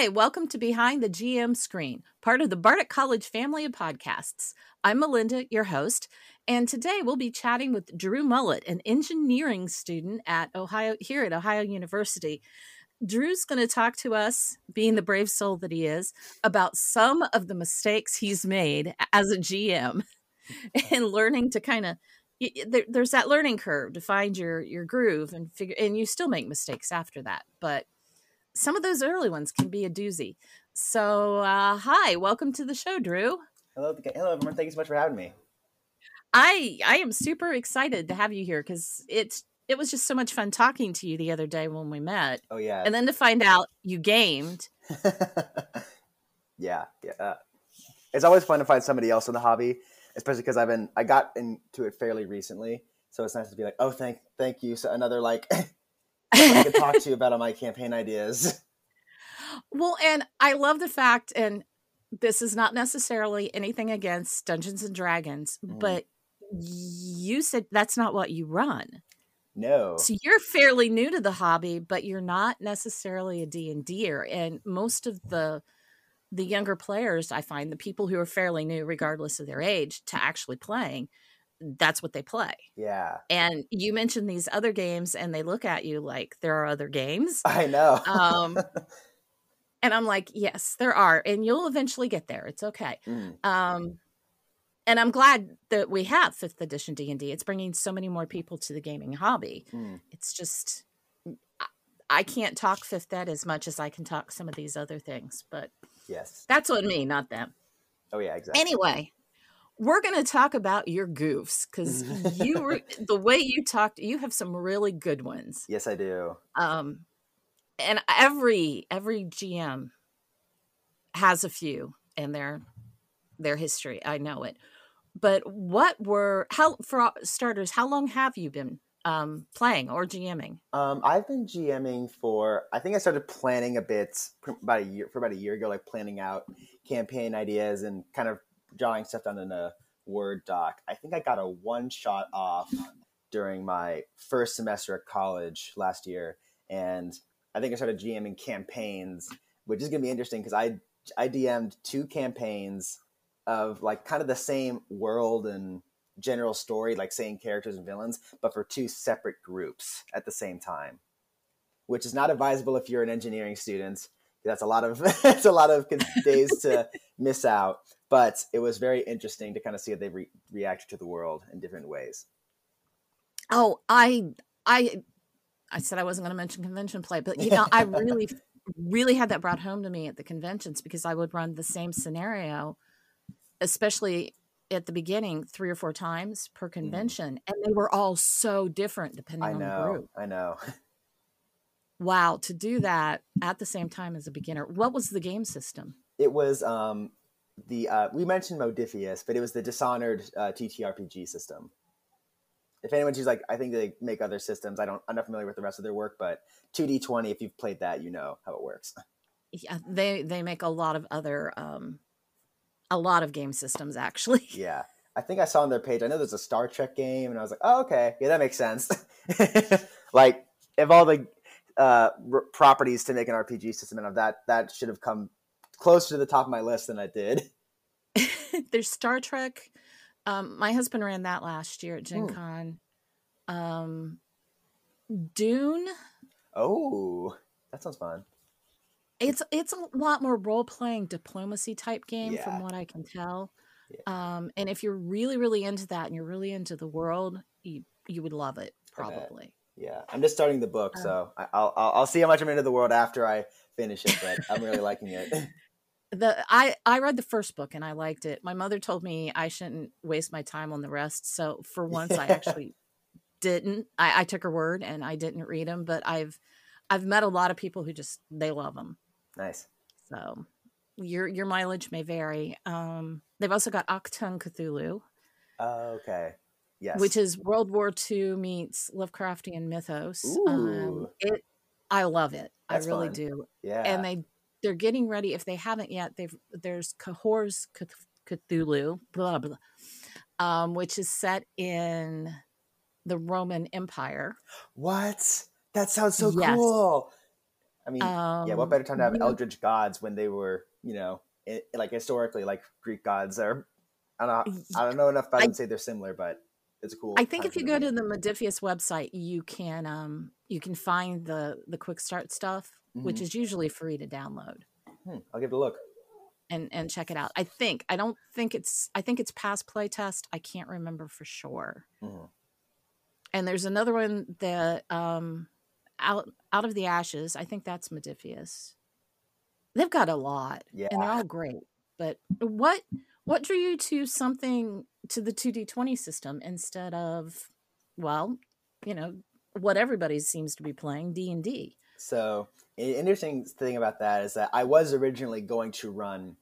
Hi, welcome to Behind the GM Screen, part of the Bardic College family of podcasts. I'm Melinda, your host, and today we'll be chatting with Drew Mullett, an engineering student at Ohio here at Ohio University. Drew's going to talk to us, being the brave soul that he is, about some of the mistakes he's made as a GM and learning to kind of there, there's that learning curve to find your your groove and figure and you still make mistakes after that but some of those early ones can be a doozy. So uh, hi welcome to the show drew. Hello hello everyone. Thank you so much for having me. I i am super excited to have you here because it's it was just so much fun talking to you the other day when we met. Oh yeah and then to find out you gamed. Yeah yeah uh, it's always fun to find somebody else in the hobby especially because I've been I got into it fairly recently, so it's nice to be like, oh, thank thank you. So another like I can talk to you about all my campaign ideas. Well, and I love the fact, and this is not necessarily anything against Dungeons and Dragons, mm. but you said that's not what you run. No. So you're fairly new to the hobby, but you're not necessarily a D&D'er. And most of the the younger players, I find the people who are fairly new, regardless of their age, to actually playing, that's what they play. Yeah. And you mentioned these other games, and they look at you like there are other games. I know. um, and I'm like, yes, there are, and you'll eventually get there. It's okay. Mm. Um, and I'm glad that we have fifth edition D and D. It's bringing so many more people to the gaming hobby. Mm. It's just I can't talk fifth ed as much as I can talk some of these other things, but yes, that's what me, not them. Oh yeah, exactly. Anyway, we're going to talk about your goofs because you were the way you talked. You have some really good ones. Yes, I do. Um, and every every GM has a few in their their history. I know it. But what were how for starters? How long have you been um, playing or GMing? Um, I've been GMing for. I think I started planning a bit about a year for about a year ago, like planning out campaign ideas and kind of drawing stuff down in a Word doc. I think I got a one shot off during my first semester at college last year, and I think I started GMing campaigns, which is going to be interesting because I I DM'd two campaigns of like kind of the same world and general story, like same characters and villains, but for two separate groups at the same time, which is not advisable if you're an engineering student. That's a lot of it's a lot of days to miss out. But it was very interesting to kind of see how they re- reacted to the world in different ways. Oh, I I I said I wasn't going to mention convention play, but you know, I really really had that brought home to me at the conventions because I would run the same scenario, especially at the beginning three or four times per mm-hmm. convention, mm. and they were all so different depending I on know, the group. I know. I know. wow, to do that at the same time as a beginner. What was the game system? It was um, the uh, we mentioned Modiphius, but it was the Dishonored uh, TTRPG system. If anyone's who's like, I think they make other systems. I don't. I'm not familiar with the rest of their work, but 2D20. If you've played that, you know how it works. Yeah, they they make a lot of other um, a lot of game systems actually. Yeah. I think I saw on their page. I know there's a Star Trek game, and I was like, "Oh, okay, yeah, that makes sense." like, if all the uh, r- properties to make an RPG system, and that that should have come closer to the top of my list than I did. there's Star Trek. Um, my husband ran that last year at Gen hmm. Con. Um, Dune. Oh, that sounds fun. It's it's a lot more role playing diplomacy type game yeah. from what I can tell. Yeah. Um, and if you're really really into that and you're really into the world, you you would love it probably. Yeah, I'm just starting the book, um, so I'll, I'll I'll see how much I'm into the world after I finish it. But I'm really liking it. the I I read the first book and I liked it. My mother told me I shouldn't waste my time on the rest, so for once I actually didn't. I, I took her word and I didn't read them, but I've I've met a lot of people who just they love them. Nice. So your your mileage may vary. Um, they've also got Achtung Cthulhu. Okay. Yes. Which is World War II meets Lovecraftian mythos. Um, it, I love it. That's I really fun. do. Yeah. And they they're getting ready. If they haven't yet, they've there's Cahors Cthulhu, blah blah, um, which is set in the Roman Empire. What? That sounds so yes. cool. I mean, Um, yeah, what better time to have eldritch gods when they were, you know, i like historically, like Greek gods are. I don't, know, I don't know enough about I- them to say they're similar, but it's cool. I think if you go to the Modiphius website, you can um you can find the the quick start stuff, which Mhm. is usually free to download Hmm, I'll give it a look. and and check it out. I think I don't think it's I think it's past playtest. I can't remember for sure. Mhm. And there's another one that um out out of the ashes. I think that's Modiphius. They've got a lot, Yeah, and they're all great. But what what drew you to something to the two D twenty system instead of, well, you know, what everybody seems to be playing D and D. So, interesting thing about that is that I was originally going to run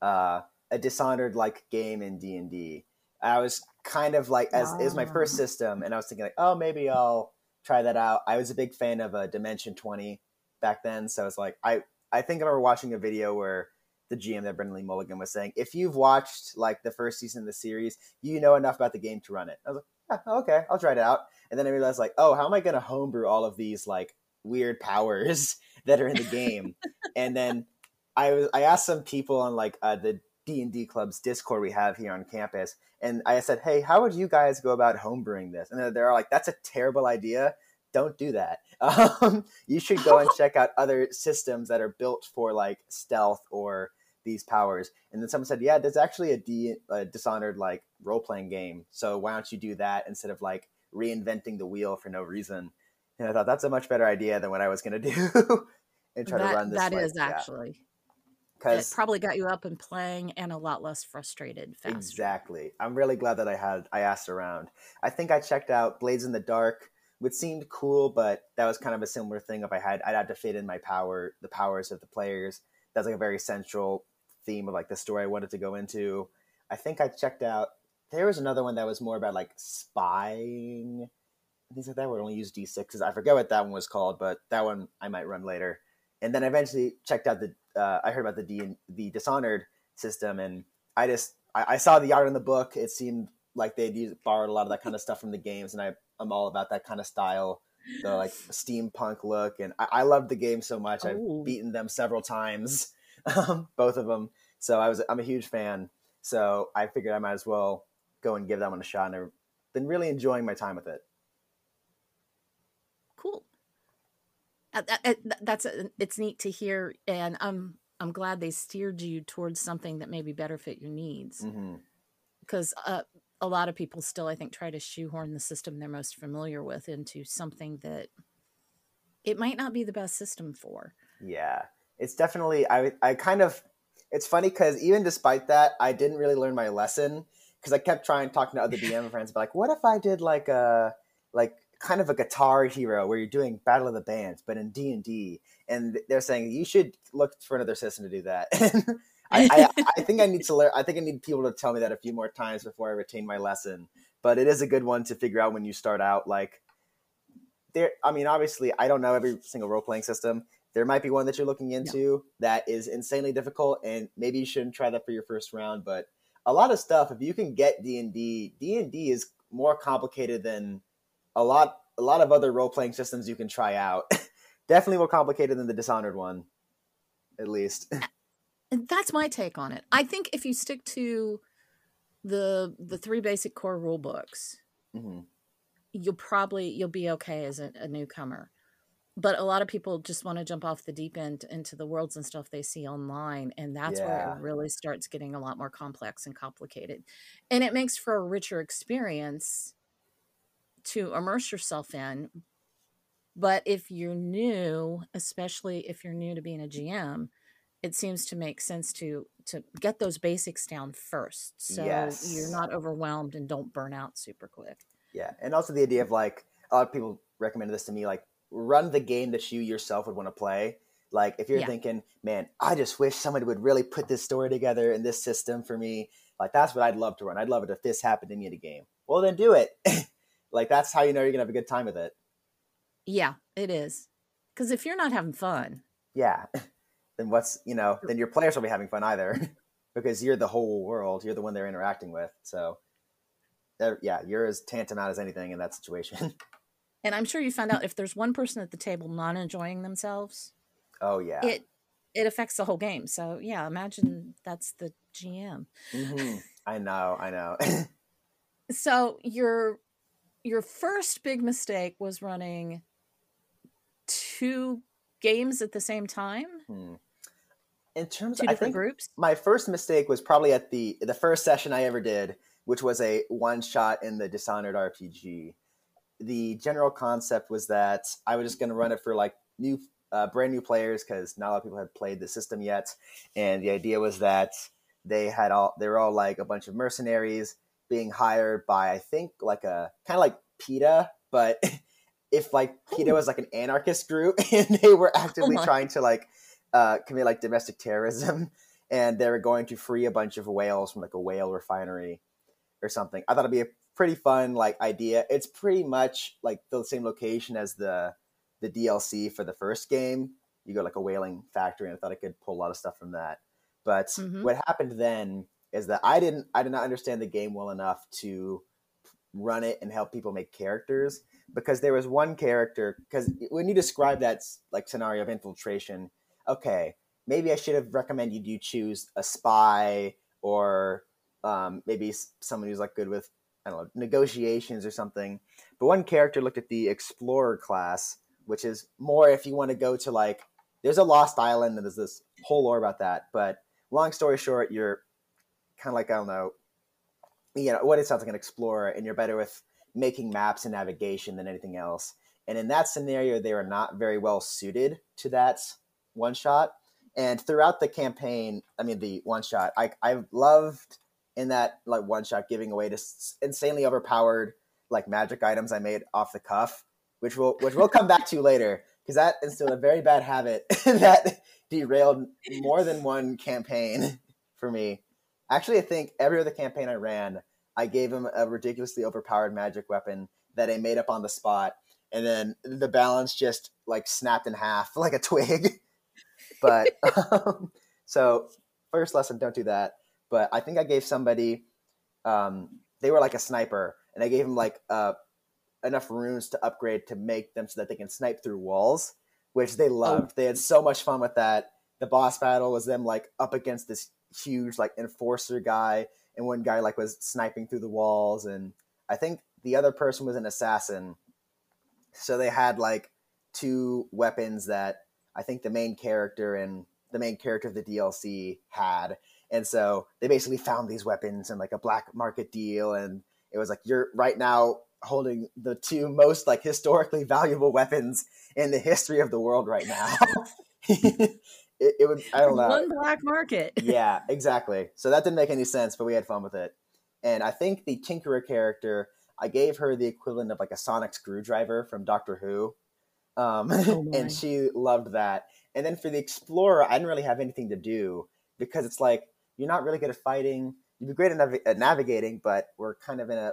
uh, a Dishonored like game in D and D. I was kind of like as is my first Ah. system, and I was thinking like, oh, maybe I'll try that out. I was a big fan of uh, Dimension Twenty back then, so it's like I I think I remember watching a video where the GM that Brennan Lee Mulligan was saying, if you've watched like the first season of the series, you know enough about the game to run it. I was like, yeah, okay, I'll try it out. And then I realized like, oh, how am I going to homebrew all of these like weird powers that are in the game? and then I was I asked some people on like uh, the D and D club's Discord we have here on campus, and I said, hey, how would you guys go about homebrewing this? And they're, like, that's a terrible idea. Don't do that. Um, you should go and check out other systems that are built for like stealth or these powers. And then someone said, yeah, there's actually a, D, a Dishonored like role playing game. So why don't you do that instead of like reinventing the wheel for no reason? And I thought that's a much better idea than what I was going to do and try that to run this. that like, is actually it because probably got you up and playing and a lot less frustrated faster. Exactly. I'm really glad that I had I asked around. I think I checked out Blades in the Dark, which seemed cool, but that was kind of a similar thing. If I had, I'd have to fit in my power, the powers of the players. That's like a very central theme of like the story I wanted to go into. I think I checked out. There was another one that was more about like spying things like that. It only use d6s. I forget what that one was called, but that one I might run later. And then I eventually checked out the. Uh, I heard about the D the Dishonored system, and I just I, I saw the art in the book. It seemed like they'd used, borrowed a lot of that kind of stuff from the games, and I I'm all about that kind of style, the like steampunk look. And I, I loved the game so much. Oh. I've beaten them several times, um, both of them. So I was I'm a huge fan. So I figured I might as well go and give that one a shot, and I've been really enjoying my time with it. Cool Uh, uh, th- that's uh, it's neat to hear and i'm i'm glad they steered you towards something that maybe better fit your needs because uh, a lot of people still i think try to shoehorn the system they're most familiar with into something that it might not be the best system for Yeah, it's definitely. I I kind of. It's funny because even despite that, I didn't really learn my lesson because I kept trying talking to other DM friends, but like, what if I did like a like kind of a guitar hero where you're doing Battle of the Bands, but in D and D, and they're saying you should look for another system to do that. I, I I think I need to learn. I think I need people to tell me that a few more times before I retain my lesson. But it is a good one to figure out when you start out. Like there, I mean, obviously, I don't know every single role playing system there might be one that you're looking into that is insanely difficult and maybe you shouldn't try that for your first round but a lot of stuff if you can get d&d d&d is more complicated than a lot a lot of other role-playing systems you can try out. Definitely more complicated than the dishonored one at least. And that's my take on it. I think if you stick to the the three basic core rule books Mhm. you'll probably you'll be okay as a, a newcomer. But a lot of people just want to jump off the deep end into the worlds and stuff they see online and that's where it really starts getting a lot more complex and complicated. And it makes for a richer experience to immerse yourself in but if you're new especially if you're new to being a gm it seems to make sense to to get those basics down first so Yes. you're not overwhelmed and don't burn out super quick. Yeah and also the idea of like a lot of people recommended this to me like run the game that you yourself would want to play. Like if you're Yeah. thinking man i just wish somebody would really put this story together in this system for me like that's what i'd love to run. I'd love it if this happened to me in a game. Well then do it like that's how you know you're gonna have a good time with it Yeah, it is. Because if you're not having fun, yeah then what's you know then your players will be having fun either because you're the whole world you're the one they're interacting with so yeah you're as tantamount as anything in that situation and I'm sure you found out if there's one person at the table not enjoying themselves, Oh yeah. it it affects the whole game. So yeah, imagine that's the GM. hmm I know, I know. So your your first big mistake was running two games at the same time, Hmm. In terms, two I different groups. my first mistake was probably at the the first session I ever did, which was a one shot in the Dishonored RPG. The general concept was that I was just going to run it for like new, uh, brand new players because not a lot of people had played the system yet, and the idea was that they had all they were all like a bunch of mercenaries being hired by I think like a kind of like PETA, but if like PETA Oh. was like an anarchist group and they were actively my. trying to like uh, commit like domestic terrorism, and they were going to free a bunch of whales from like a whale refinery or something. I thought it'd be a pretty fun like idea. It's pretty much like the same location as the the DLC for the first game. You go like a whaling factory, and I thought I could pull a lot of stuff from that. But Mhm. what happened then is that I didn't I did not understand the game well enough to run it and help people make characters because there was one character because when you describe that like scenario of infiltration okay maybe i should have recommended you choose a spy or um, maybe someone who's like good with i don't know negotiations or something. But one character looked at the explorer class which is more if you want to go to like there's a lost island and there's this whole lore about that. But long story short you're kind of like i don't know you know what it sounds like an explorer and you're better with making maps and navigation than anything else. And in that scenario they were not very well suited to that one shot. And throughout the campaign i mean the one shot i i loved in that like one shot giving away this insanely overpowered like magic items i made off the cuff which will which we'll come back to later because that instilled a very bad habit that derailed more than one campaign for me Actually, I think every other campaign I ran, I gave him a ridiculously overpowered magic weapon that I made up on the spot, and then the balance just like snapped in half like a twig. but um, so first lesson, don't do that. But I think I gave somebody, um, they were like a sniper, and I gave them like uh, enough runes to upgrade to make them so that they can snipe through walls, which they loved. They had so much fun with that. The boss battle was them like up against this huge like enforcer guy and one guy like was sniping through the walls and i think the other person was an assassin. So they had like two weapons that i think the main character and the main character of the dlc had. And so they basically found these weapons in like a black market deal and it was like you're right now holding the two most like historically valuable weapons in the history of the world right now it, it would i don't know One black market. yeah, exactly. So that didn't make any sense, but we had fun with it. And I think the Tinkerer character, I gave her the equivalent of like a sonic screwdriver from Doctor Who. Um, Oh and she loved that. And then for the Explorer, I didn't really have anything to do because it's like, you're not really good at fighting. You'd be great at, nav- at navigating, but we're kind of in a,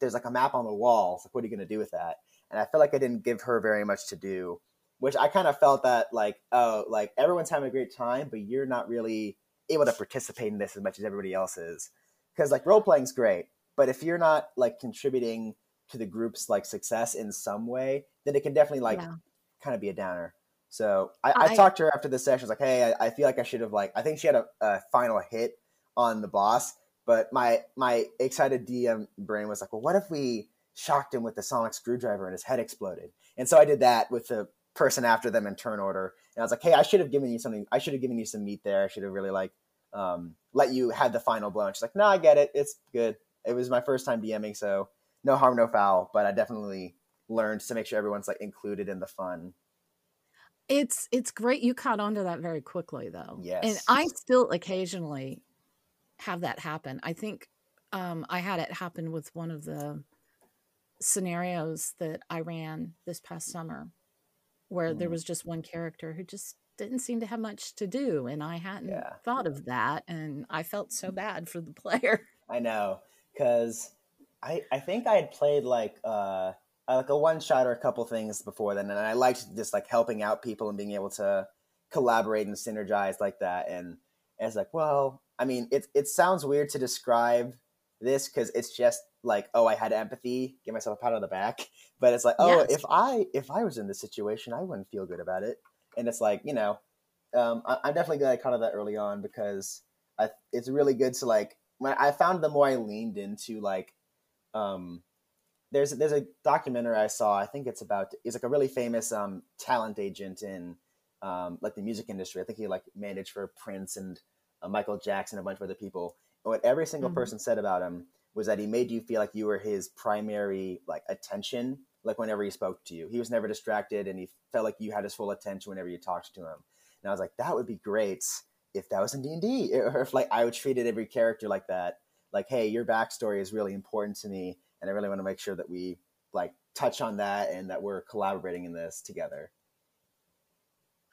there's like a map on the wall. Like, what are you going to do with that? And I felt like I didn't give her very much to do which I kind of felt that like oh like everyone's having a great time, but you're not really able to participate in this as much as everybody else is. Because like role playing's great, but if you're not like contributing to the group's like success in some way, then it can definitely like Yeah. kind of be a downer. So I, I, I- talked to her after the session. I was like, hey, I, I feel like I should have like I think she had a, a final hit on the boss, but my my excited DM brain was like, well, what if we shocked him with the sonic screwdriver and his head exploded? And so I did that with the person after them in turn order. And I was like, hey, I should have given you something. I should have given you some meat there. I should have really like um, let you have the final blow. And she's like, no, I get it. It's good. It was my first time DMing, so no harm, no foul. But I definitely learned to make sure everyone's like included in the fun. It's it's great you caught on to that very quickly though. Yes. And I still occasionally have that happen. I think um, I had it happen with one of the scenarios that I ran this past summer where there Mhm. was just one character who just didn't seem to have much to do and I hadn't Yeah. thought of that and I felt so bad for the player. I know, because I I think I had played like uh like a one shot or a couple things before then, and I liked just like helping out people and being able to collaborate and synergize like that. And it's like, well, I mean, it it sounds weird to describe this because it's just like, oh, I had empathy, give myself a pat on the back. But it's like, oh, Yes. if I if I was in this situation, I wouldn't feel good about it. and it's like you know, um, I, am definitely glad I caught that early on because I, it's really good to like. When I found the more I leaned into like, um, there's there's a documentary I saw. I think it's about he's like a really famous um talent agent in um like the music industry. I think he like managed for Prince and uh, Michael Jackson, and a bunch of other people. And what every single mm-hmm. person said about him was that he made you feel like you were his primary like attention like whenever he spoke to you. He was never distracted and he felt like you had his full attention whenever you talked to him. And i was like that would be great if that was in d&d or if like i would treated every character like that. Like hey your backstory is really important to me and i really want to make sure that we like touch on that and that we're collaborating in this together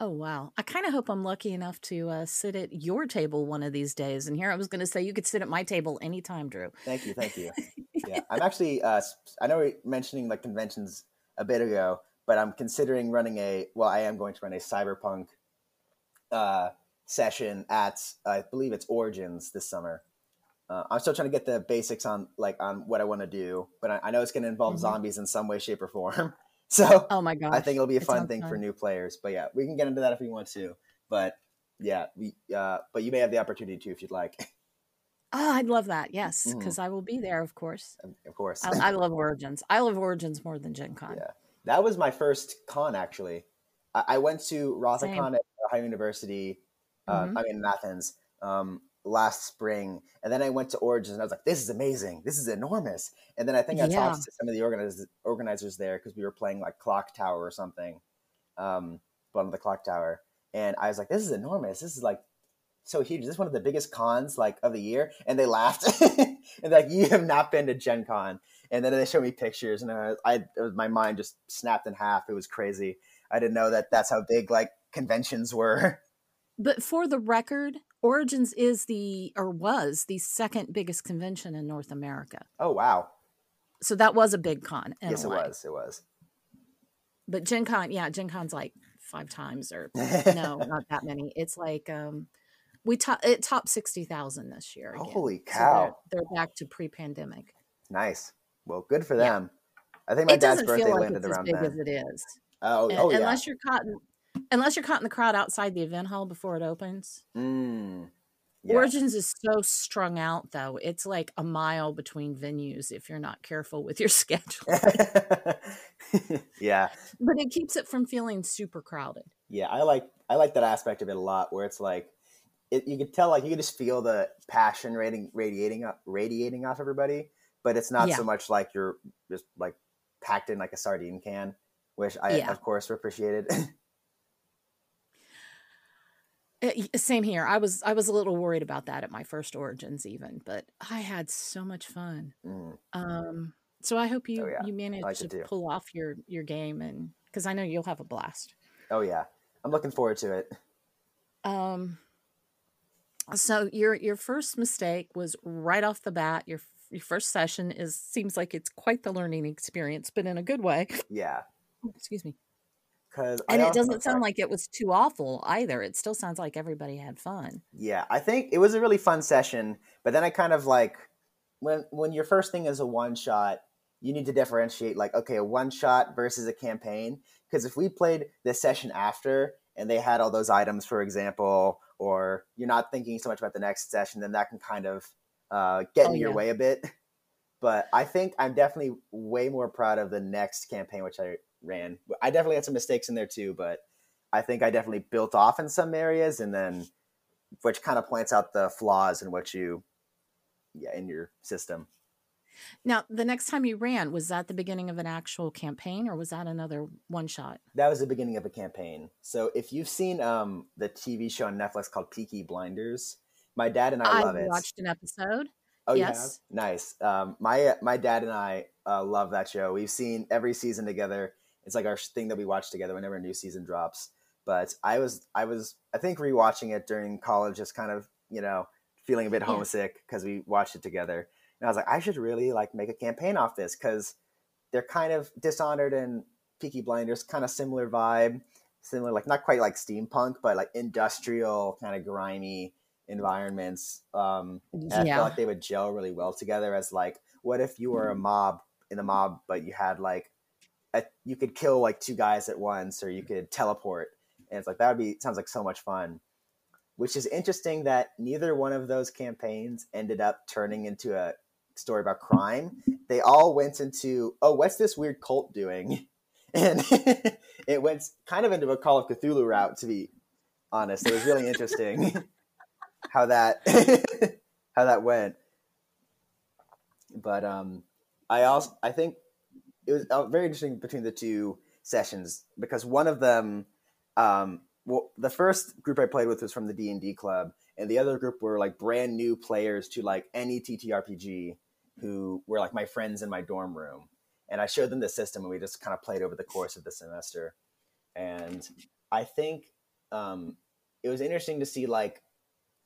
Oh wow! I kind of hope I'm lucky enough to uh, sit at your table one of these days. And here I was going to say you could sit at my table anytime, Drew. Thank you, thank you. yeah, I'm actually. Uh, I know we're mentioning like conventions a bit ago, but I'm considering running a. Well, I am going to run a cyberpunk uh, session at I believe it's Origins this summer. Uh, I'm still trying to get the basics on like on what I want to do, but I, I know it's going to involve mm-hmm. zombies in some way, shape, or form. So oh my god, I think it'll be a fun thing fun. for new players. But yeah, we can get into that if we want to. But yeah, we uh, but you may have the opportunity to if you'd like. Oh, I'd love that. Yes, because mm-hmm. I will be there, of course. Of course. I, I, love Origins. I love Origins more than Gen Con. Yeah, that was my first con actually. I, I went to RothaCon at Ohio University. Uh, mm-hmm. I mean, in Athens. Um, last spring, and then I went to Origins, and I was like, "This is amazing! This is enormous!" And then I think I yeah. talked to some of the organizers, organizers there because we were playing like Clock Tower or something, um, one of the Clock Tower, and I was like, "This is enormous! This is like so huge! This is one of the biggest cons like of the year." And they laughed, and like, "You have not been to Gen Con." And then they showed me pictures, and I, I was, my mind just snapped in half. It was crazy. I didn't know that that's how big like conventions were. But for the record, Origins is the or was the second biggest convention in North America. Oh wow! So that was a big con. yes, it was. It was. But Gen Con, yeah, Gen Con's like five times or no, not that many. It's like um we top it topped sixty thousand this year. Again. Holy cow! So they're, they're, back to pre-pandemic. Nice. Well, good for them. Yeah. I think my it dad's birthday like landed around as big then. as it is. Oh, oh yeah. Unless you're caught in, unless you're caught in the crowd outside the event hall before it opens. Mm. Yeah. Origins is so strung out though. It's like a mile between venues if you're not careful with your schedule. yeah. But it keeps it from feeling super crowded. Yeah, I like I like that aspect of it a lot where it's like it, you could tell like you could just feel the passion radiating radiating radiating off everybody, but it's not yeah. so much like you're just like packed in like a sardine can, which I yeah. of course appreciated. Uh, same here. I was I was a little worried about that at my first origins even, but I had so much fun. Mm. Um, so I hope you oh, yeah. you manage like to pull off your your game and because I know you'll have a blast. Oh yeah, I'm looking forward to it. Um. So your your first mistake was right off the bat. Your your first session is seems like it's quite the learning experience, but in a good way. Yeah. Excuse me. Because and it doesn't sound like it was too awful either. It still sounds like everybody had fun. Yeah, I think it was a really fun session. But then I kind of like when when your first thing is a one shot, you need to differentiate like okay, a one shot versus a campaign. Because if we played this session after and they had all those items, for example, or you're not thinking so much about the next session, then that can kind of uh, get oh, in your yeah. way a bit. But I think I'm definitely way more proud of the next campaign, which I ran. I definitely had some mistakes in there too, but I think I definitely built off in some areas, and then which kind of points out the flaws in what you, yeah, in your system. Now, the next time you ran, was that the beginning of an actual campaign or was that another one shot? That was the beginning of a campaign. So if you've seen um, the TV show on Netflix called Peaky Blinders, my dad and I, I love it. I watched an episode. Oh, yes. Nice. Um, my my dad and I uh, love that show. We've seen every season together it's like our thing that we watch together whenever a new season drops. But I was I was I think rewatching it during college, just kind of you know feeling a bit homesick because we watched it together. And I was like, I should really like make a campaign off this because they're kind of Dishonored and Peaky Blinders, kind of similar vibe, similar like not quite like steampunk, but like industrial kind of grimy environments. Um, and yeah. I feel like they would gel really well together. As like, what if you were a mob in the mob, but you had like a, you could kill like two guys at once, or you could teleport, and it's like that would be sounds like so much fun. Which is interesting that neither one of those campaigns ended up turning into a story about crime. They all went into oh, what's this weird cult doing? And it went kind of into a Call of Cthulhu route. To be honest, it was really interesting how that how that went. But um, I also I think it was uh, very interesting between the two sessions because one of them, um, well, the first group I played with was from the D and D club, and the other group were like brand new players to like any TTRPG who were like my friends in my dorm room, and I showed them the system, and we just kind of played over the course of the semester, and I think um, it was interesting to see like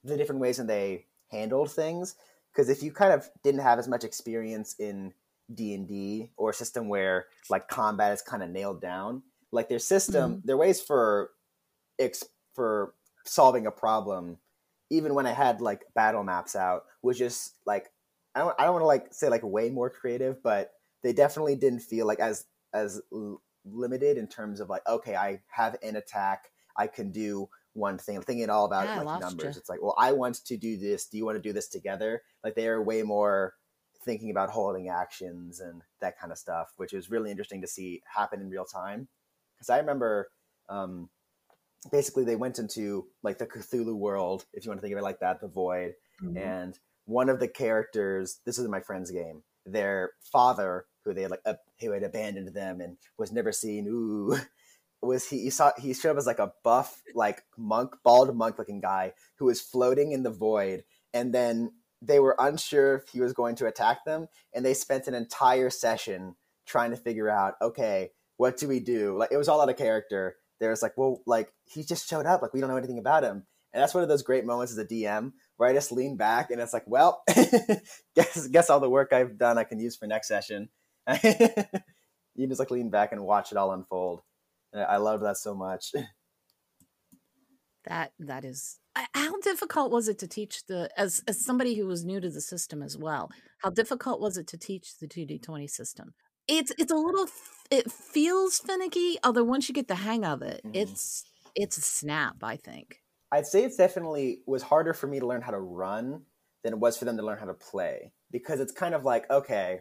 the different ways that they handled things because if you kind of didn't have as much experience in d&d or a system where like combat is kind of nailed down like their system mm-hmm. their ways for ex- for solving a problem even when i had like battle maps out was just like i don't, I don't want to like say like way more creative but they definitely didn't feel like as as l- limited in terms of like okay i have an attack i can do one thing. I'm thinking all about yeah, like numbers. You. It's like, well, I want to do this. Do you want to do this together? Like they are way more thinking about holding actions and that kind of stuff, which is really interesting to see happen in real time. Because I remember, um, basically, they went into like the Cthulhu world, if you want to think of it like that, the Void, mm-hmm. and one of the characters. This is my friend's game. Their father, who they had like uh, who had abandoned them and was never seen. Ooh. was he, he saw he showed up as like a buff like monk bald monk looking guy who was floating in the void and then they were unsure if he was going to attack them and they spent an entire session trying to figure out okay what do we do? Like it was all out of character. There was like well like he just showed up. Like we don't know anything about him. And that's one of those great moments as a dm where i just lean back and it's like well guess guess all the work i've done i can use for next session. You just like lean back and watch it all unfold. I love that so much. That that is how difficult was it to teach the as as somebody who was new to the system as well? How difficult was it to teach the 2d20 system? It's it's a little it feels finicky, although once you get the hang of it, mm-hmm. it's it's a snap, I think. I'd say it's definitely was harder for me to learn how to run than it was for them to learn how to play because it's kind of like okay,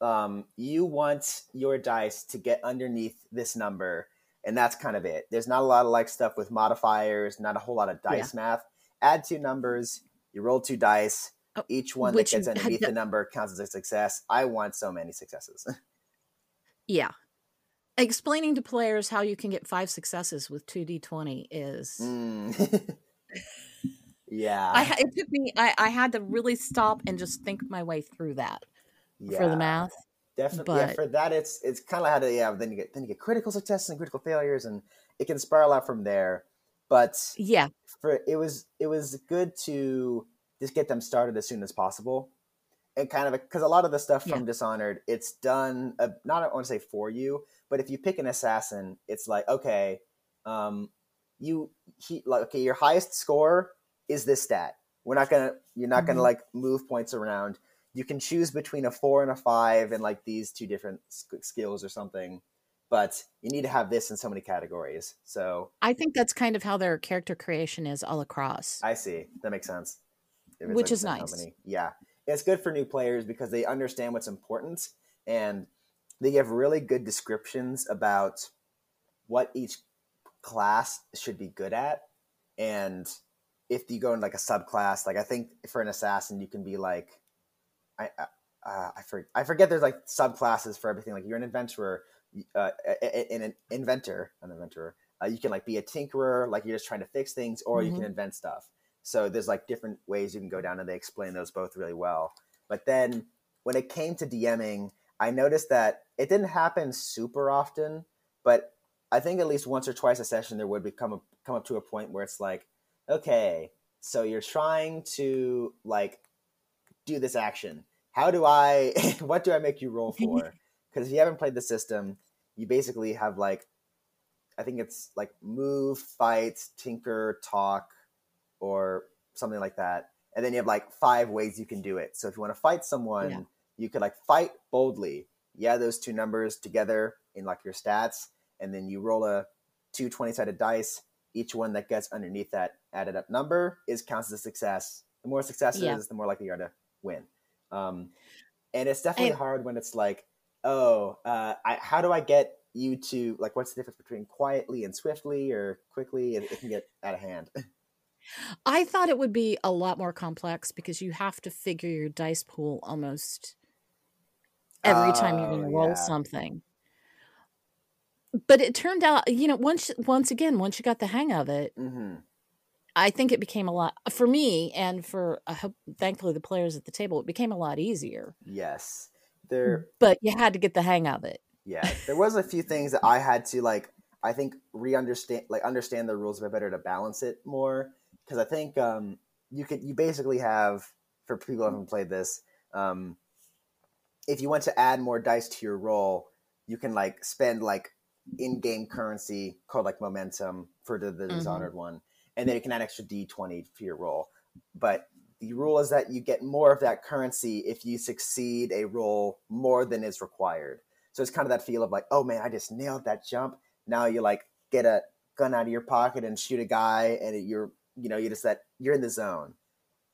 um, you want your dice to get underneath this number and that's kind of it. There's not a lot of like stuff with modifiers, not a whole lot of dice yeah. math. Add two numbers, you roll two dice. Oh, Each one that gets underneath the number counts as a success. I want so many successes. yeah. Explaining to players how you can get five successes with 2d20 is. Mm. yeah. I, it took me, I, I had to really stop and just think my way through that yeah. for the math. Definitely, but, yeah. For that, it's it's kind of how to yeah. Then you get then you get critical successes and critical failures, and it can spiral out from there. But yeah, for it was it was good to just get them started as soon as possible, and kind of because a lot of the stuff from yeah. Dishonored, it's done uh, not I want to say for you, but if you pick an assassin, it's like okay, um, you he like okay, your highest score is this stat. We're not gonna you're not mm-hmm. gonna like move points around you can choose between a four and a five and like these two different skills or something but you need to have this in so many categories so. I think that's kind of how their character creation is all across. I see. That makes sense. Which like is nice. company. yeah. It's good for new players because they understand what's important and they give really good descriptions about what each class should be good at. And if you go in like a subclass like i think for an assassin you can be like I uh, I, for, I forget there's like subclasses for everything. Like you're an inventor, uh, an inventor, an inventor. Uh, you can like be a tinkerer, like you're just trying to fix things, or mm-hmm. you can mm-hmm. invent stuff. So there's like different ways you can go down, and they explain those both really well. But then when it came to DMing, I noticed that it didn't happen super often, but I think at least once or twice a session there would become a, come up to a point where it's like, okay, so you're trying to like do this action. How do I, what do I make you roll for? Because if you haven't played the system, you basically have like, I think it's like move, fight, tinker, talk, or something like that. And then you have like five ways you can do it. So if you want to fight someone, yeah. you could like fight boldly. Yeah, those two numbers together in like your stats, and then you roll a two 20 sided dice, each one that gets underneath that added up number is counts as a success. The more successes, Yeah. the more likely you are to win. Um, and it's definitely hard when it's like, oh, uh, I, how do I get you to like? What's the difference between quietly and swiftly or quickly? It, it can get out of hand. I thought it would be a lot more complex because you have to figure your dice pool almost every time you're going to Oh, roll yeah. something. But it turned out, you know, once once again, once you got the hang of it, hmm I think it became a lot for me and for I hope, thankfully the players at the table. It became a lot easier, Yes, there. but you had to get the hang of it. Yeah, there was a few things that I had to like. I think re-understand, like understand the rules a bit better to balance it more. Because I think um, you could, you basically have for people who haven't played this, um, if you want to add more dice to your roll, you can like spend like in-game currency called like momentum for the, the Mhm. dishonored one, and then you can add extra d20 for your roll. But the rule is that you get more of that currency if you succeed a roll more than is required. So it's kind of that feel of like, oh man, I just nailed that jump. Now you like get a gun out of your pocket and shoot a guy, and you're you know you just that you're in the zone.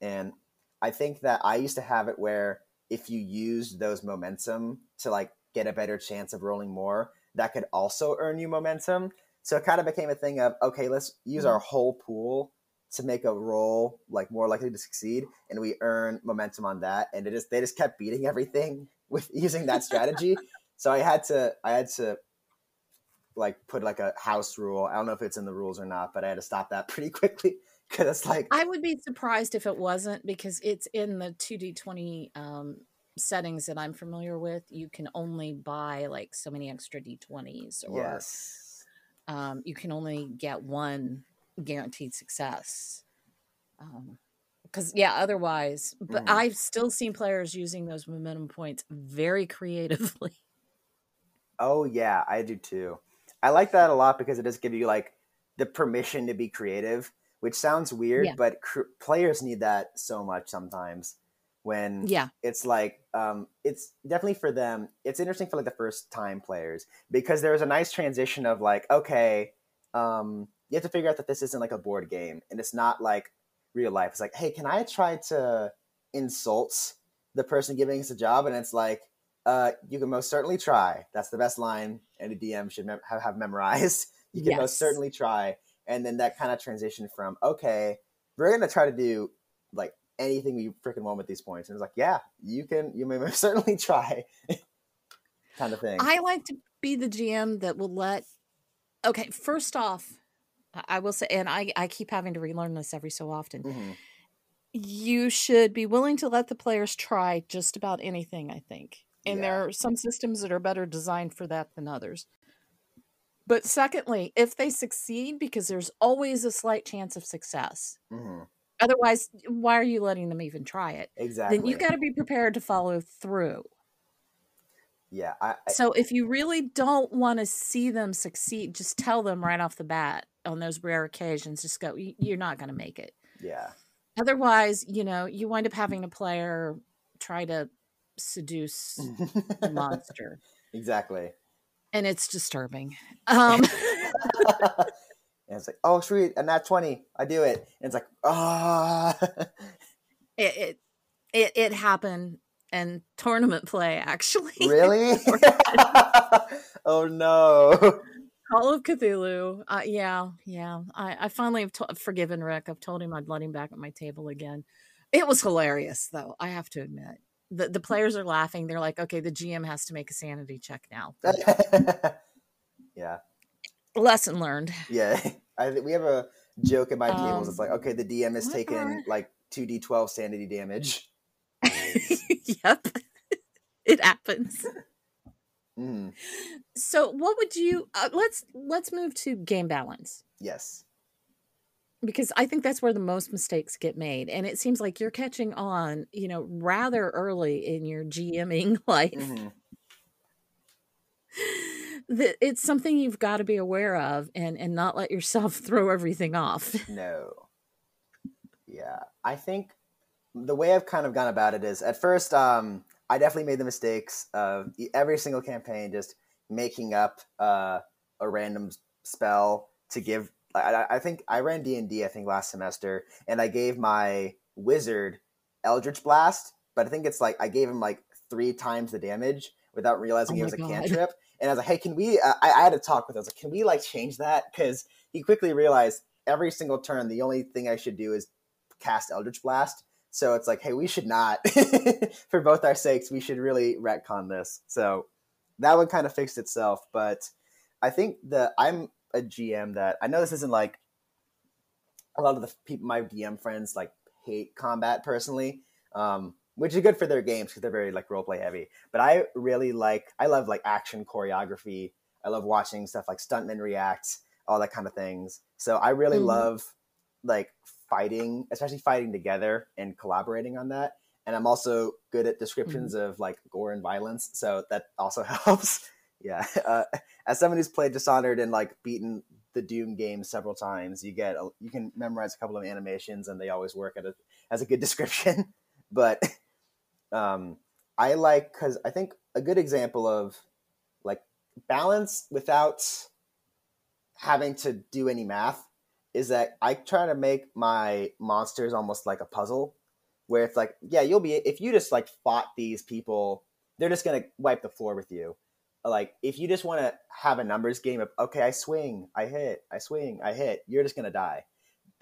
And I think that I used to have it where if you used those momentum to like get a better chance of rolling more, that could also earn you momentum. So it kind of became a thing of okay, let's use our whole pool to make a roll like more likely to succeed, and we earn momentum on that. And it just they just kept beating everything with using that strategy. so I had to I had to like put like a house rule. I don't know if it's in the rules or not, but I had to stop that pretty quickly because it's like I would be surprised if it wasn't because it's in the 2d20 um, settings that I'm familiar with. You can only buy like so many extra d20s or yes, um, you can only get one guaranteed success. Because, yeah, otherwise, but Mhm. I've still seen players using those momentum points very creatively. Oh yeah, I do too. I like that a lot because it does give you like the permission to be creative, which sounds weird, Yeah. but cr- players need that so much sometimes. When Yeah. it's like, um, it's definitely for them. It's interesting for like the first time players because there was a nice transition of like, okay, um, you have to figure out that this isn't like a board game and it's not like real life. It's like, hey, can I try to insult the person giving us a job? And it's like, uh, you can most certainly try. That's the best line any DM should mem- have, have memorized. You can most certainly try. And then that kind of transition from, okay, we're going to try to do like anything we freaking want with these points. And it's like, yeah, you can, you may most certainly try kind of thing. I like to be the GM that will let. Okay, first off, I- will say, and I, I keep having to relearn this every so often. Mhm. You should be willing to let the players try just about anything, I think. And Yeah. there are some systems that are better designed for that than others. But secondly, if they succeed, because there's always a slight chance of success. Mhm. Otherwise, why are you letting them even try it? Exactly. Then you got to be prepared to follow through. yeah. I, I, So if you really don't want to see them succeed, just tell them right off the bat on those rare occasions, just go, you're not going to make it. yeah. Otherwise, you know, you wind up having a player try to seduce the monster, exactly. and it's disturbing. Um, and it's like, oh, sweet, and that 20, I do it. And it's like, ah. it, it it it happened in tournament play actually. really? oh, no. Call of Cthulhu. Uh, yeah, yeah. I, I finally have to- forgiven Rick. I've told him I'd let him back at my table again. It was hilarious, though. I have to admit. The the players are laughing. They're like, "Okay, the GM has to make a sanity check now." yeah. Lesson learned. Yeah. I think we have a joke at my tables. It's Um, like, okay, the DM is what taking are- like 2d12 sanity damage. yep, it happens. Mhm. So, what would you? Uh, let's let's move to game balance Yes. because I think that's where the most mistakes get made, and it seems like you're catching on, you know, rather early in your GMing life. Mhm. That it's something you've got to be aware of and and not let yourself throw everything off. No. Yeah. I think the way I've kind of gone about it is at first, um, I definitely made the mistakes of every single campaign just making up uh, a random spell to give I, I think I ran D and D I think last semester, and I gave my wizard Eldritch Blast, but I think it's like I gave him like three times the damage without realizing Oh it was a cantrip. And I was like, "Hey, can we?" Uh, I, I had to talk with. him. I was like, "Can we like change that?" Because he quickly realized every single turn, the only thing I should do is cast Eldritch Blast. So it's like, hey, we should not, for both our sakes, we should really retcon this. So that one kind of fixed itself. But I think that I'm a GM that I know this isn't like a lot of the people, my DM friends, like hate combat personally, um, which is good for their games because they're very like role play heavy. But I really like, I love like action choreography. I love watching stuff like stuntmen react, all that kind of things. So I really Mhm. love like fighting, especially fighting together and collaborating on that. And I'm also good at descriptions of like gore and violence, so that also helps. yeah, uh, as someone who's played Dishonored and like beaten the Doom game several times, you get a, you can memorize a couple of animations, and they always work at a, as a good description. but um, I like because I think a good example of like balance without having to do any math is that I try to make my monsters almost like a puzzle where it's like, yeah, you'll be if you just like fought these people, they're just gonna wipe the floor with you. Like if you just want to have a numbers game of okay, I swing, I hit, I swing, I hit, you're just gonna die.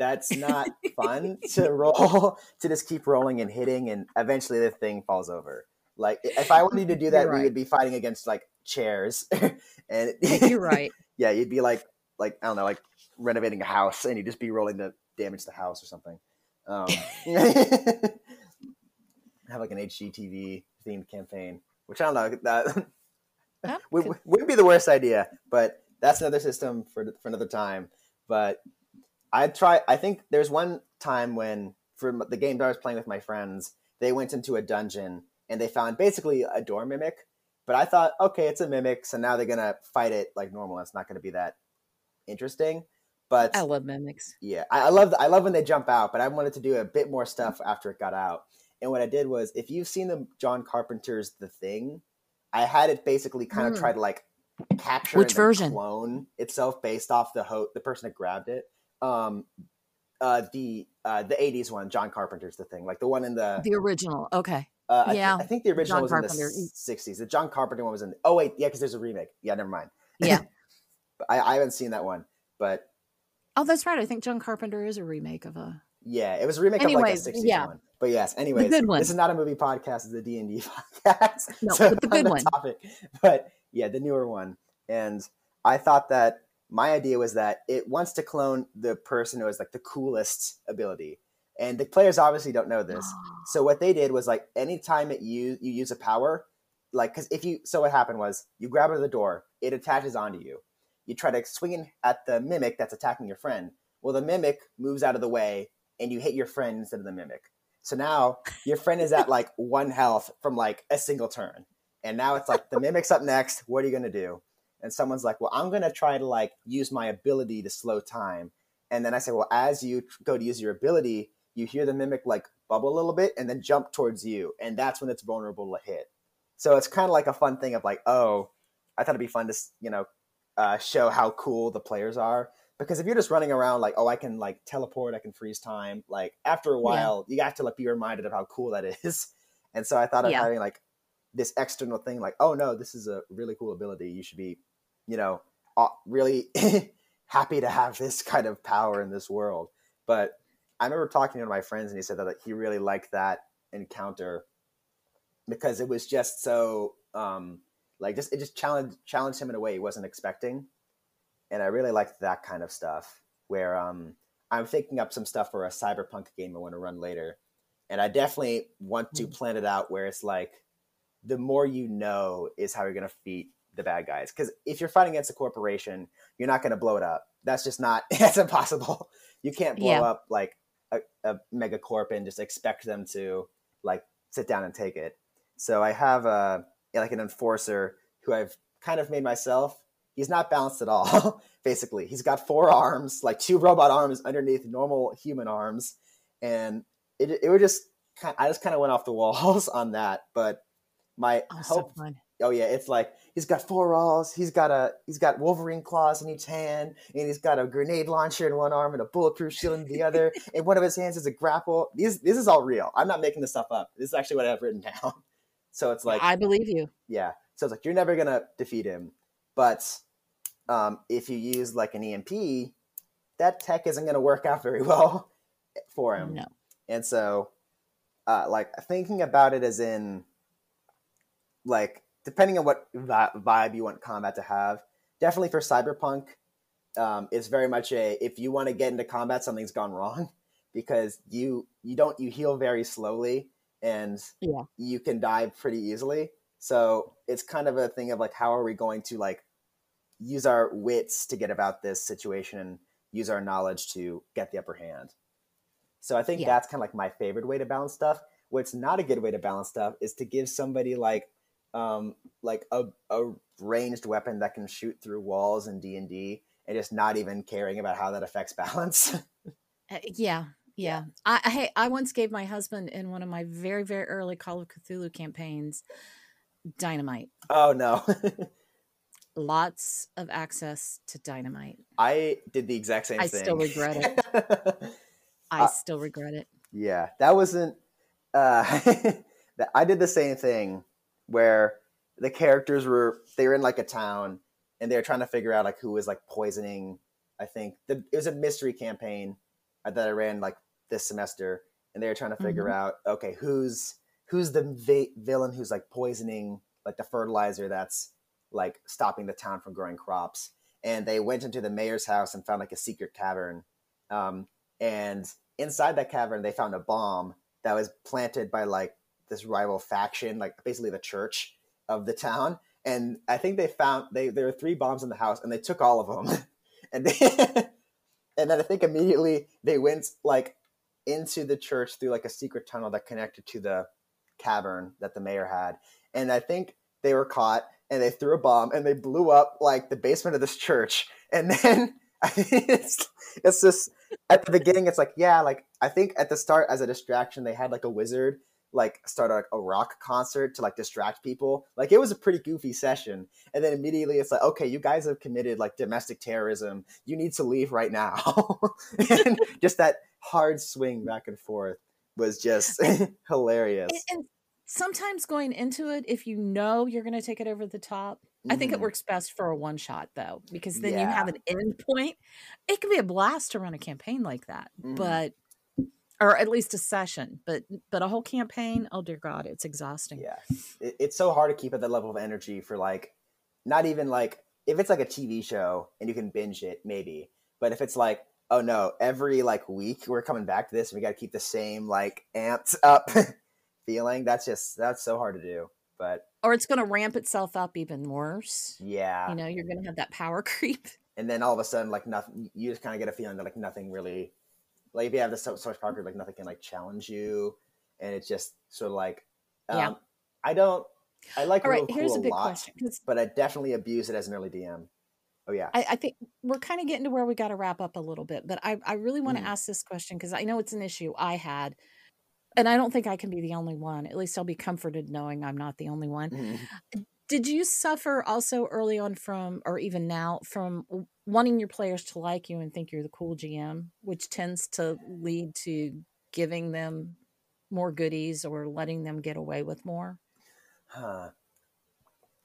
That's not fun to roll to just keep rolling and hitting, and eventually the thing falls over. Like if I wanted to do that, You're we would be fighting against like chairs, and You're right. yeah, you'd be like like I don't know, like renovating a house, and you'd just be rolling to damage the house or something. Um, have like an HGTV themed campaign, which I don't know that That would, could- would be the worst idea, but that's another system for for another time. But I try. I think there's one time when for the game that I was playing with my friends, they went into a dungeon and they found basically a door mimic. But I thought, okay, it's a mimic, so now they're gonna fight it like normal. It's not gonna be that interesting. But I love mimics. yeah, I, I love I love when they jump out, but I wanted to do a bit more stuff after it got out. And what I did was, if you've seen the John Carpenter's The Thing, I had it basically kind of Mm. try to like capture Which and version? clone itself based off the ho- the person that grabbed it. Um, uh, the uh, the '80s one, John Carpenter's The Thing, like the one in the. The original. Okay. uh, I, thi- yeah, I think the original John was Carpenter. in the '60s. The John Carpenter one was in. The- Oh wait, yeah, because there's a remake. Yeah, never mind. Yeah. I, I haven't seen that one, but Oh, that's right. I think John Carpenter is a remake of a. Yeah, it was a remake of like a 60s yeah. one. But yes, anyways, good one. this is not a movie podcast, it's a D&D podcast. No, so but the on good one. Topic. But yeah, the newer one. And I thought that my idea was that it wants to clone the person who has like the coolest ability. And the players obviously don't know this. So what they did was like anytime it you you use a power, like because if you so what happened was you grab the door, it attaches onto you. You try to swing in at the mimic that's attacking your friend. Well, the mimic moves out of the way, and you hit your friend instead of the mimic. So now your friend is at like one health from like a single turn, and now it's like the mimic's up next. What are you gonna do? And someone's like, "Well, I'm gonna try to like use my ability to slow time." And then I say, "Well, as you go to use your ability, you hear the mimic like bubble a little bit and then jump towards you, and that's when it's vulnerable to hit. So it's kind of like a fun thing of like, oh, I thought it'd be fun to you know uh, show how cool the players are because if you're just running around like, oh, I can like teleport, I can freeze time, like after a while, you have to like be reminded of how cool that is. And so I thought of Yeah. having like this external thing, like, oh no, this is a really cool ability. You should be, you know, uh, really happy to have this kind of power in this world. But I remember talking to one of my friends, and he said that he really liked that encounter because it was just so um, like just it just challenged challenged him in a way he wasn't expecting, and I really liked that kind of stuff. Where um, I'm thinking up some stuff for a cyberpunk game I want to run later, and I definitely want to plan it out where it's like the more you know is how you're going to the bad guys. Because if you're fighting against a corporation, you're not going to blow it up. That's just not. That's impossible. You can't blow Yeah. up like a, a megacorp and just expect them to like sit down and take it. So I have a like an enforcer who I've kind of made myself. He's not balanced at all. Basically, he's got four arms, like two robot arms underneath normal human arms, and it it would just. I just kind of went off the walls on that. But my Oh, hope fun. Oh yeah, it's like he's got four alls, he's got a he's got Wolverine claws in each hand, and he's got a grenade launcher in one arm and a bulletproof shield in the other, and one of his hands is a grapple. These this is all real. I'm not making this stuff up. This is actually what I've written down. So it's like I believe you. Yeah. So it's like you're never gonna defeat him, but um, if you use like an EMP, that tech isn't gonna work out very well for him. No. And so, uh, like thinking about it as in, like depending on what vi- vibe you want combat to have, definitely for cyberpunk, um, it's very much a if you want to get into combat, something's gone wrong because you you don't you heal very slowly and Yeah. you can die pretty easily. So it's kind of a thing of like, how are we going to like use our wits to get about this situation and use our knowledge to get the upper hand? So I think Yeah. that's kind of like my favorite way to balance stuff. What's not a good way to balance stuff is to give somebody like um like a, a ranged weapon that can shoot through walls in D and D and just not even caring about how that affects balance. Uh, yeah. Yeah. I I- hey, I once gave my husband in one of my very, very early Call of Cthulhu campaigns dynamite. oh no. Lots of access to dynamite. I did the exact same I thing. still regret it. I Uh, still regret it. Yeah, that wasn't. Uh, that I did the same thing where the characters were they were in like a town and they were trying to figure out like who was like poisoning. I think the, it was a mystery campaign that I ran like this semester, and they were trying to figure out okay who's who's the va- villain who's like poisoning like the fertilizer that's like stopping the town from growing crops. And they went into the mayor's house and found like a secret cavern. Um, and inside that cavern they found a bomb that was planted by like this rival faction like basically the church of the town. And i think they found they there were three bombs in the house and they took all of them. And they, and then i think immediately they went like into the church through like a secret tunnel that connected to the cavern that the mayor had. And i think they were caught and they threw a bomb and they blew up like the basement of this church. And then I it's it's just at the beginning it's like yeah like I think at the start as a distraction they had like a wizard like start like a rock concert to like distract people like it was a pretty goofy session and then immediately it's like okay you guys have committed like domestic terrorism you need to leave right now and just that hard swing back and forth was just hilarious And, and sometimes going into it, if you know you're going to take it over the top, I think it Mhm. works best for a one shot though, because then you have an end point. It can be a blast to run a campaign like that, Mhm. but or at least a session, but but a whole campaign, oh dear God, it's exhausting. Yeah, it, it's so hard to keep at that level of energy for like, not even like if it's like a TV show and you can binge it, maybe. But if it's like, oh no, every like week we're coming back to this and we got to keep the same like amped up feeling. That's just that's so hard to do. But Or it's going to ramp itself up even worse. yeah, You know, you're going to have that power creep. and then all of a sudden, like nothing, you just kind of get a feeling that like nothing really, like if you have this so, so much power, like nothing can like challenge you, and it's just sort of like, um, Yeah. I don't, I like All right, cool here's a big lot, question but I definitely abuse it as an early DM. Oh yeah, I, I think we're kind of getting to where we got to wrap up a little bit, but I, I really want to Mm. ask this question because I know it's an issue I had, and I don't think I can be the only one. At least I'll be comforted knowing I'm not the only one. Mhm. Did you suffer also early on from, or even now, from wanting your players to like you and think you're the cool GM, which tends to lead to giving them more goodies or letting them get away with more? Huh.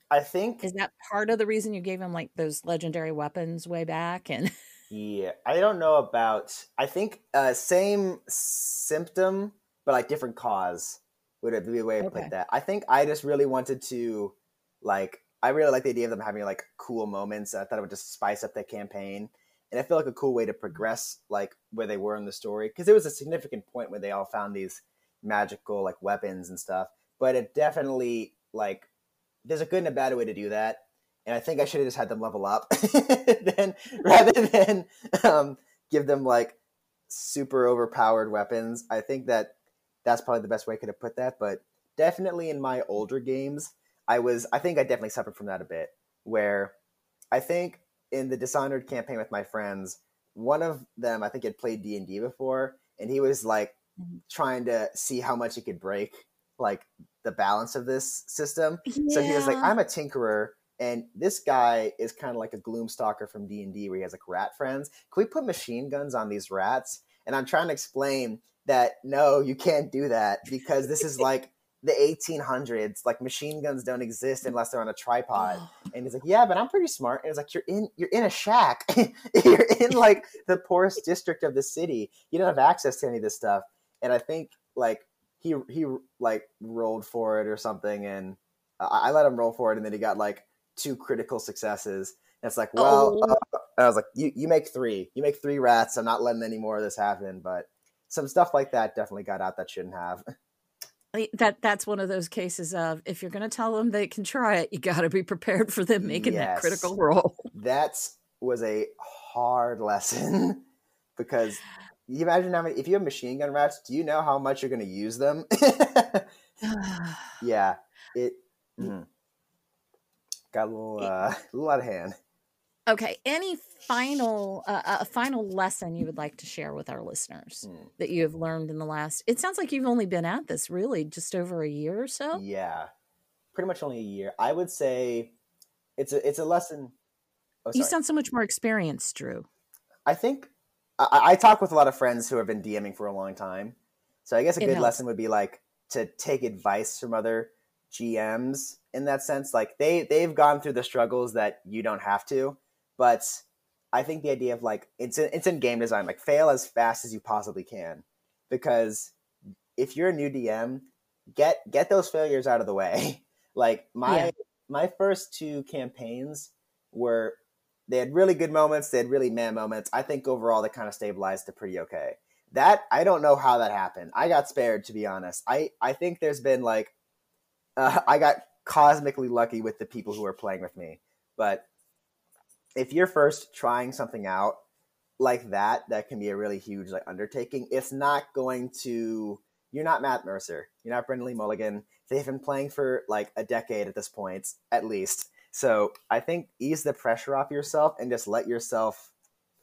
I think Is that part of the reason you gave them like those legendary weapons way back? And Yeah, I don't know about. I think uh, same symptom, but like different cause would it be a way to Okay. put that. I think I just really wanted to, like, I really like the idea of them having like cool moments. I thought it would just spice up the campaign, and I feel like a cool way to progress, like where they were in the story, because it was a significant point where they all found these magical like weapons and stuff. But it definitely like there's a good and a bad way to do that and I think I should have just had them level up then rather than um, give them like super overpowered weapons. I think that that's probably the best way I could have put that. But definitely in my older games, I was I think I definitely suffered from that a bit. Where I think in the Dishonored campaign with my friends, one of them I think had played D and D before, and he was like Mhm. trying to see how much he could break like the balance of this system. So he was like, I'm a tinkerer, and this guy is kind of like a gloomstalker from D and D, where he has like rat friends. Can we put machine guns on these rats? And I'm trying to explain that no, you can't do that because this is like the 1800s. Like machine guns don't exist unless they're on a tripod. Oh, And he's like, "Yeah, but I'm pretty smart." And it's like, "You're in, you're in a shack. you're in like the poorest district of the city. You don't have access to any of this stuff." And I think like he he like rolled for it or something, and I, I let him roll for it, and then he got like two critical successes. And it's like, well, Oh. uh, I was like, "You you make three. You make three rats. I'm not letting any more of this happen." But some stuff like that definitely got out that shouldn't have. That that's one of those cases of if you're going to tell them they can try it, you got to be prepared for them making that critical role. that was a hard lesson because you imagine how many if you have machine gun rats do you know how much you're going to use them yeah it mhm. got a little uh, a little out of hand okay, any final uh, a final lesson you would like to share with our listeners Hmm. that you have learned in the last? It sounds like you've only been at this really just over a year or so. yeah pretty much only a year i would say it's a it's a lesson oh, You sound so much more experienced, Drew. I think I, I talk with a lot of friends who have been DMing for a long time. So I guess a It good helps. lesson would be like to take advice from other GMs in that sense. Like they they've gone through the struggles that you don't have to. But I think the idea of like it's in, it's in game design. Like fail as fast as you possibly can, because if you're a new DM, get get those failures out of the way. like my Yeah. my first two campaigns were they had really good moments, they had really meh moments. I think overall they kind of stabilized to pretty okay. That I don't know how that happened. I got spared to be honest. I I think there's been like uh, I got cosmically lucky with the people who are playing with me. But if you're first trying something out like that, that can be a really huge like undertaking. It's not going to. You're not Matt Mercer. You're not Brennan Lee Mulligan. They've been playing for like a decade at this point, at least. So I think ease the pressure off yourself and just let yourself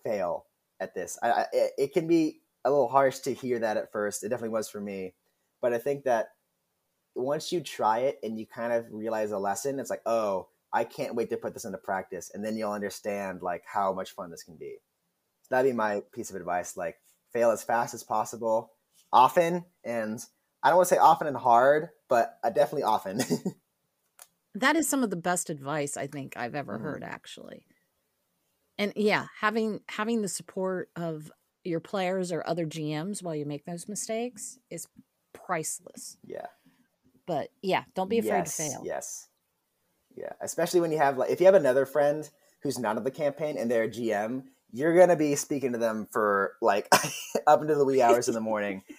fail at this. I, I, it- it can be a little harsh to hear that at first. It definitely was for me, but I think that once you try it and you kind of realize a lesson, it's like, oh, I can't wait to put this into practice, and then you'll understand like how much fun this can be. So That'd be my piece of advice. Like, fail as fast as possible, often, and I don't want to say often and hard, but uh, definitely often. That is some of the best advice I think I've ever Mhm. heard actually. And yeah, having having the support of your players or other GMs while you make those mistakes is priceless. yeah. But yeah, don't be afraid yes, to fail. Yes. Yeah. Especially when you have like if you have another friend who's not of the campaign and they're a GM, you're gonna be speaking to them for like up into the wee hours in the morning.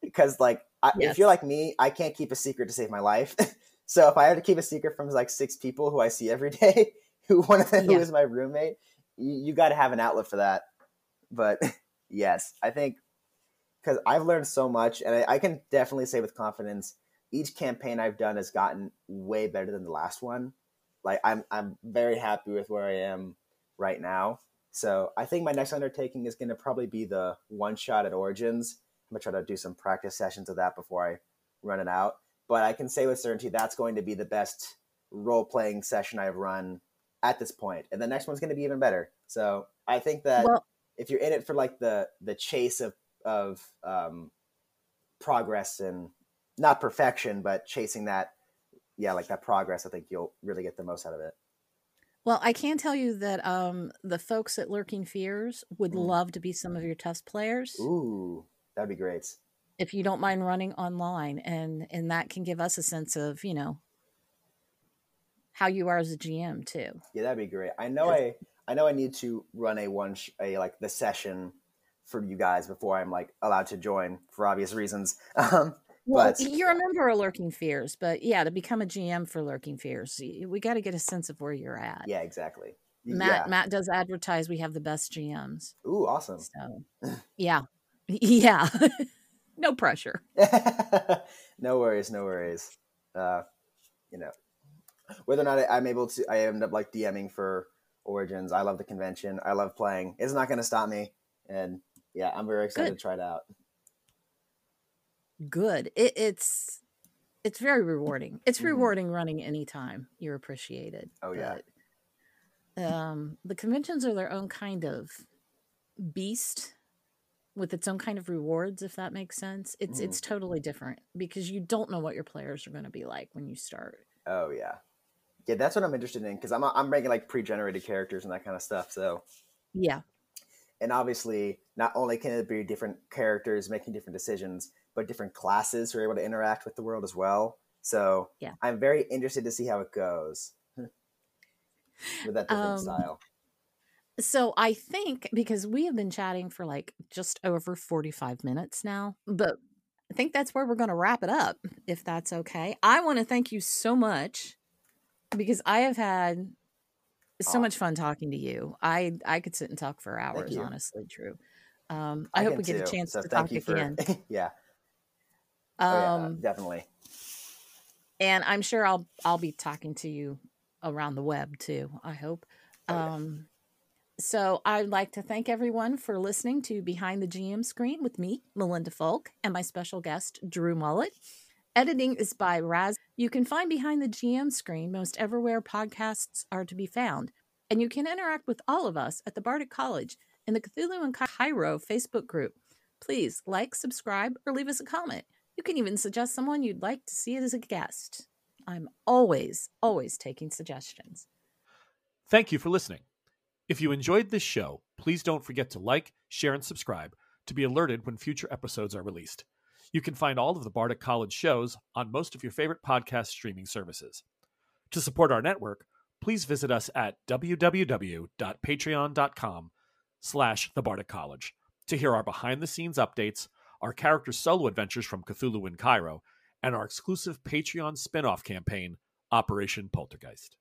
Because like I, if you're like me, I can't keep a secret to save my life. so if I have to keep a secret from like six people who I see every day, who one of them Yeah. who is my roommate, you, you got to have an outlet for that. But yes, I think because I've learned so much, and I, I can definitely say with confidence, each campaign I've done has gotten way better than the last one. Like I'm, I'm very happy with where I am right now. So I think my next undertaking is going to probably be the one shot at Origins. I'm gonna try to do some practice sessions of that before I run it out. But I can say with certainty that's going to be the best role playing session I've run at this point, and the next one's going to be even better. So I think that Well, if you're in it for like the the chase of of um, progress and not perfection, but chasing that, yeah, like that progress, I think you'll really get the most out of it. well, I can tell you that um the folks at Lurking Fears would Mm. love to be some of your test players Ooh, that'd be great. if you don't mind running online and and that can give us a sense of, you know, how you are as a GM too. Yeah, that'd be great. I know I I know I need to run a one sh- a like the session for you guys before I'm like allowed to join for obvious reasons. Um, Well, But- you're a member of Lurking Fears, but yeah, to become a GM for Lurking Fears, we got to get a sense of where you're at. yeah, exactly. Matt yeah. Matt does advertise we have the best GMs. Ooh, awesome. So, yeah. Yeah. no pressure. no worries, no worries. Uh, you know, whether or not I, I'm able to, I end up like DMing for Origins. I love the convention. I love playing. It's not going to stop me. And yeah, I'm very excited Good. to try it out. Good. It, it's it's very rewarding. It's Mhm. rewarding running anytime. You're appreciated. Oh, yeah. But, um, the conventions are their own kind of beast with its own kind of rewards, if that makes sense. It's Mhm. it's totally different because you don't know what your players are going to be like when you start. Oh yeah, yeah. That's what I'm interested in because I'm I'm making like pre-generated characters and that kind of stuff. So Yeah. and obviously not only can it be different characters making different decisions, but different classes who are able to interact with the world as well. So Yeah. I'm very interested to see how it goes with that different Um, style. So I think because we have been chatting for like just over 45 minutes now, but I think that's where we're going to wrap it up if that's okay. I want to thank you so much because I have had so Aw. much fun talking to you. I I could sit and talk for hours, honestly, true. Um I, hope can we get a chance So to thank talk you for again. yeah. Oh, yeah, Um definitely. and I'm sure I'll I'll be talking to you around the web too. I hope. Oh, yeah. Um, so I'd like to thank everyone for listening to Behind the GM Screen with me, Melinda Folk, and my special guest Drew Mullett. Editing is by Raz. You can find Behind the GM Screen most everywhere podcasts are to be found, and you can interact with all of us at the Bardic College in the Cthulhu and Cairo Facebook group. Please like, subscribe, or leave us a comment. You can even suggest someone you'd like to see as a guest. I'm always, always taking suggestions. Thank you for listening. If you enjoyed this show, please don't forget to like, share, and subscribe to be alerted when future episodes are released. You can find all of the Bardic College shows on most of your favorite podcast streaming services. To support our network, please visit us at www.patreon.com slash the College to hear our behind-the-scenes updates, our character solo adventures from Cthulhu in Cairo, and our exclusive Patreon spin-off campaign, Operation Poltergeist.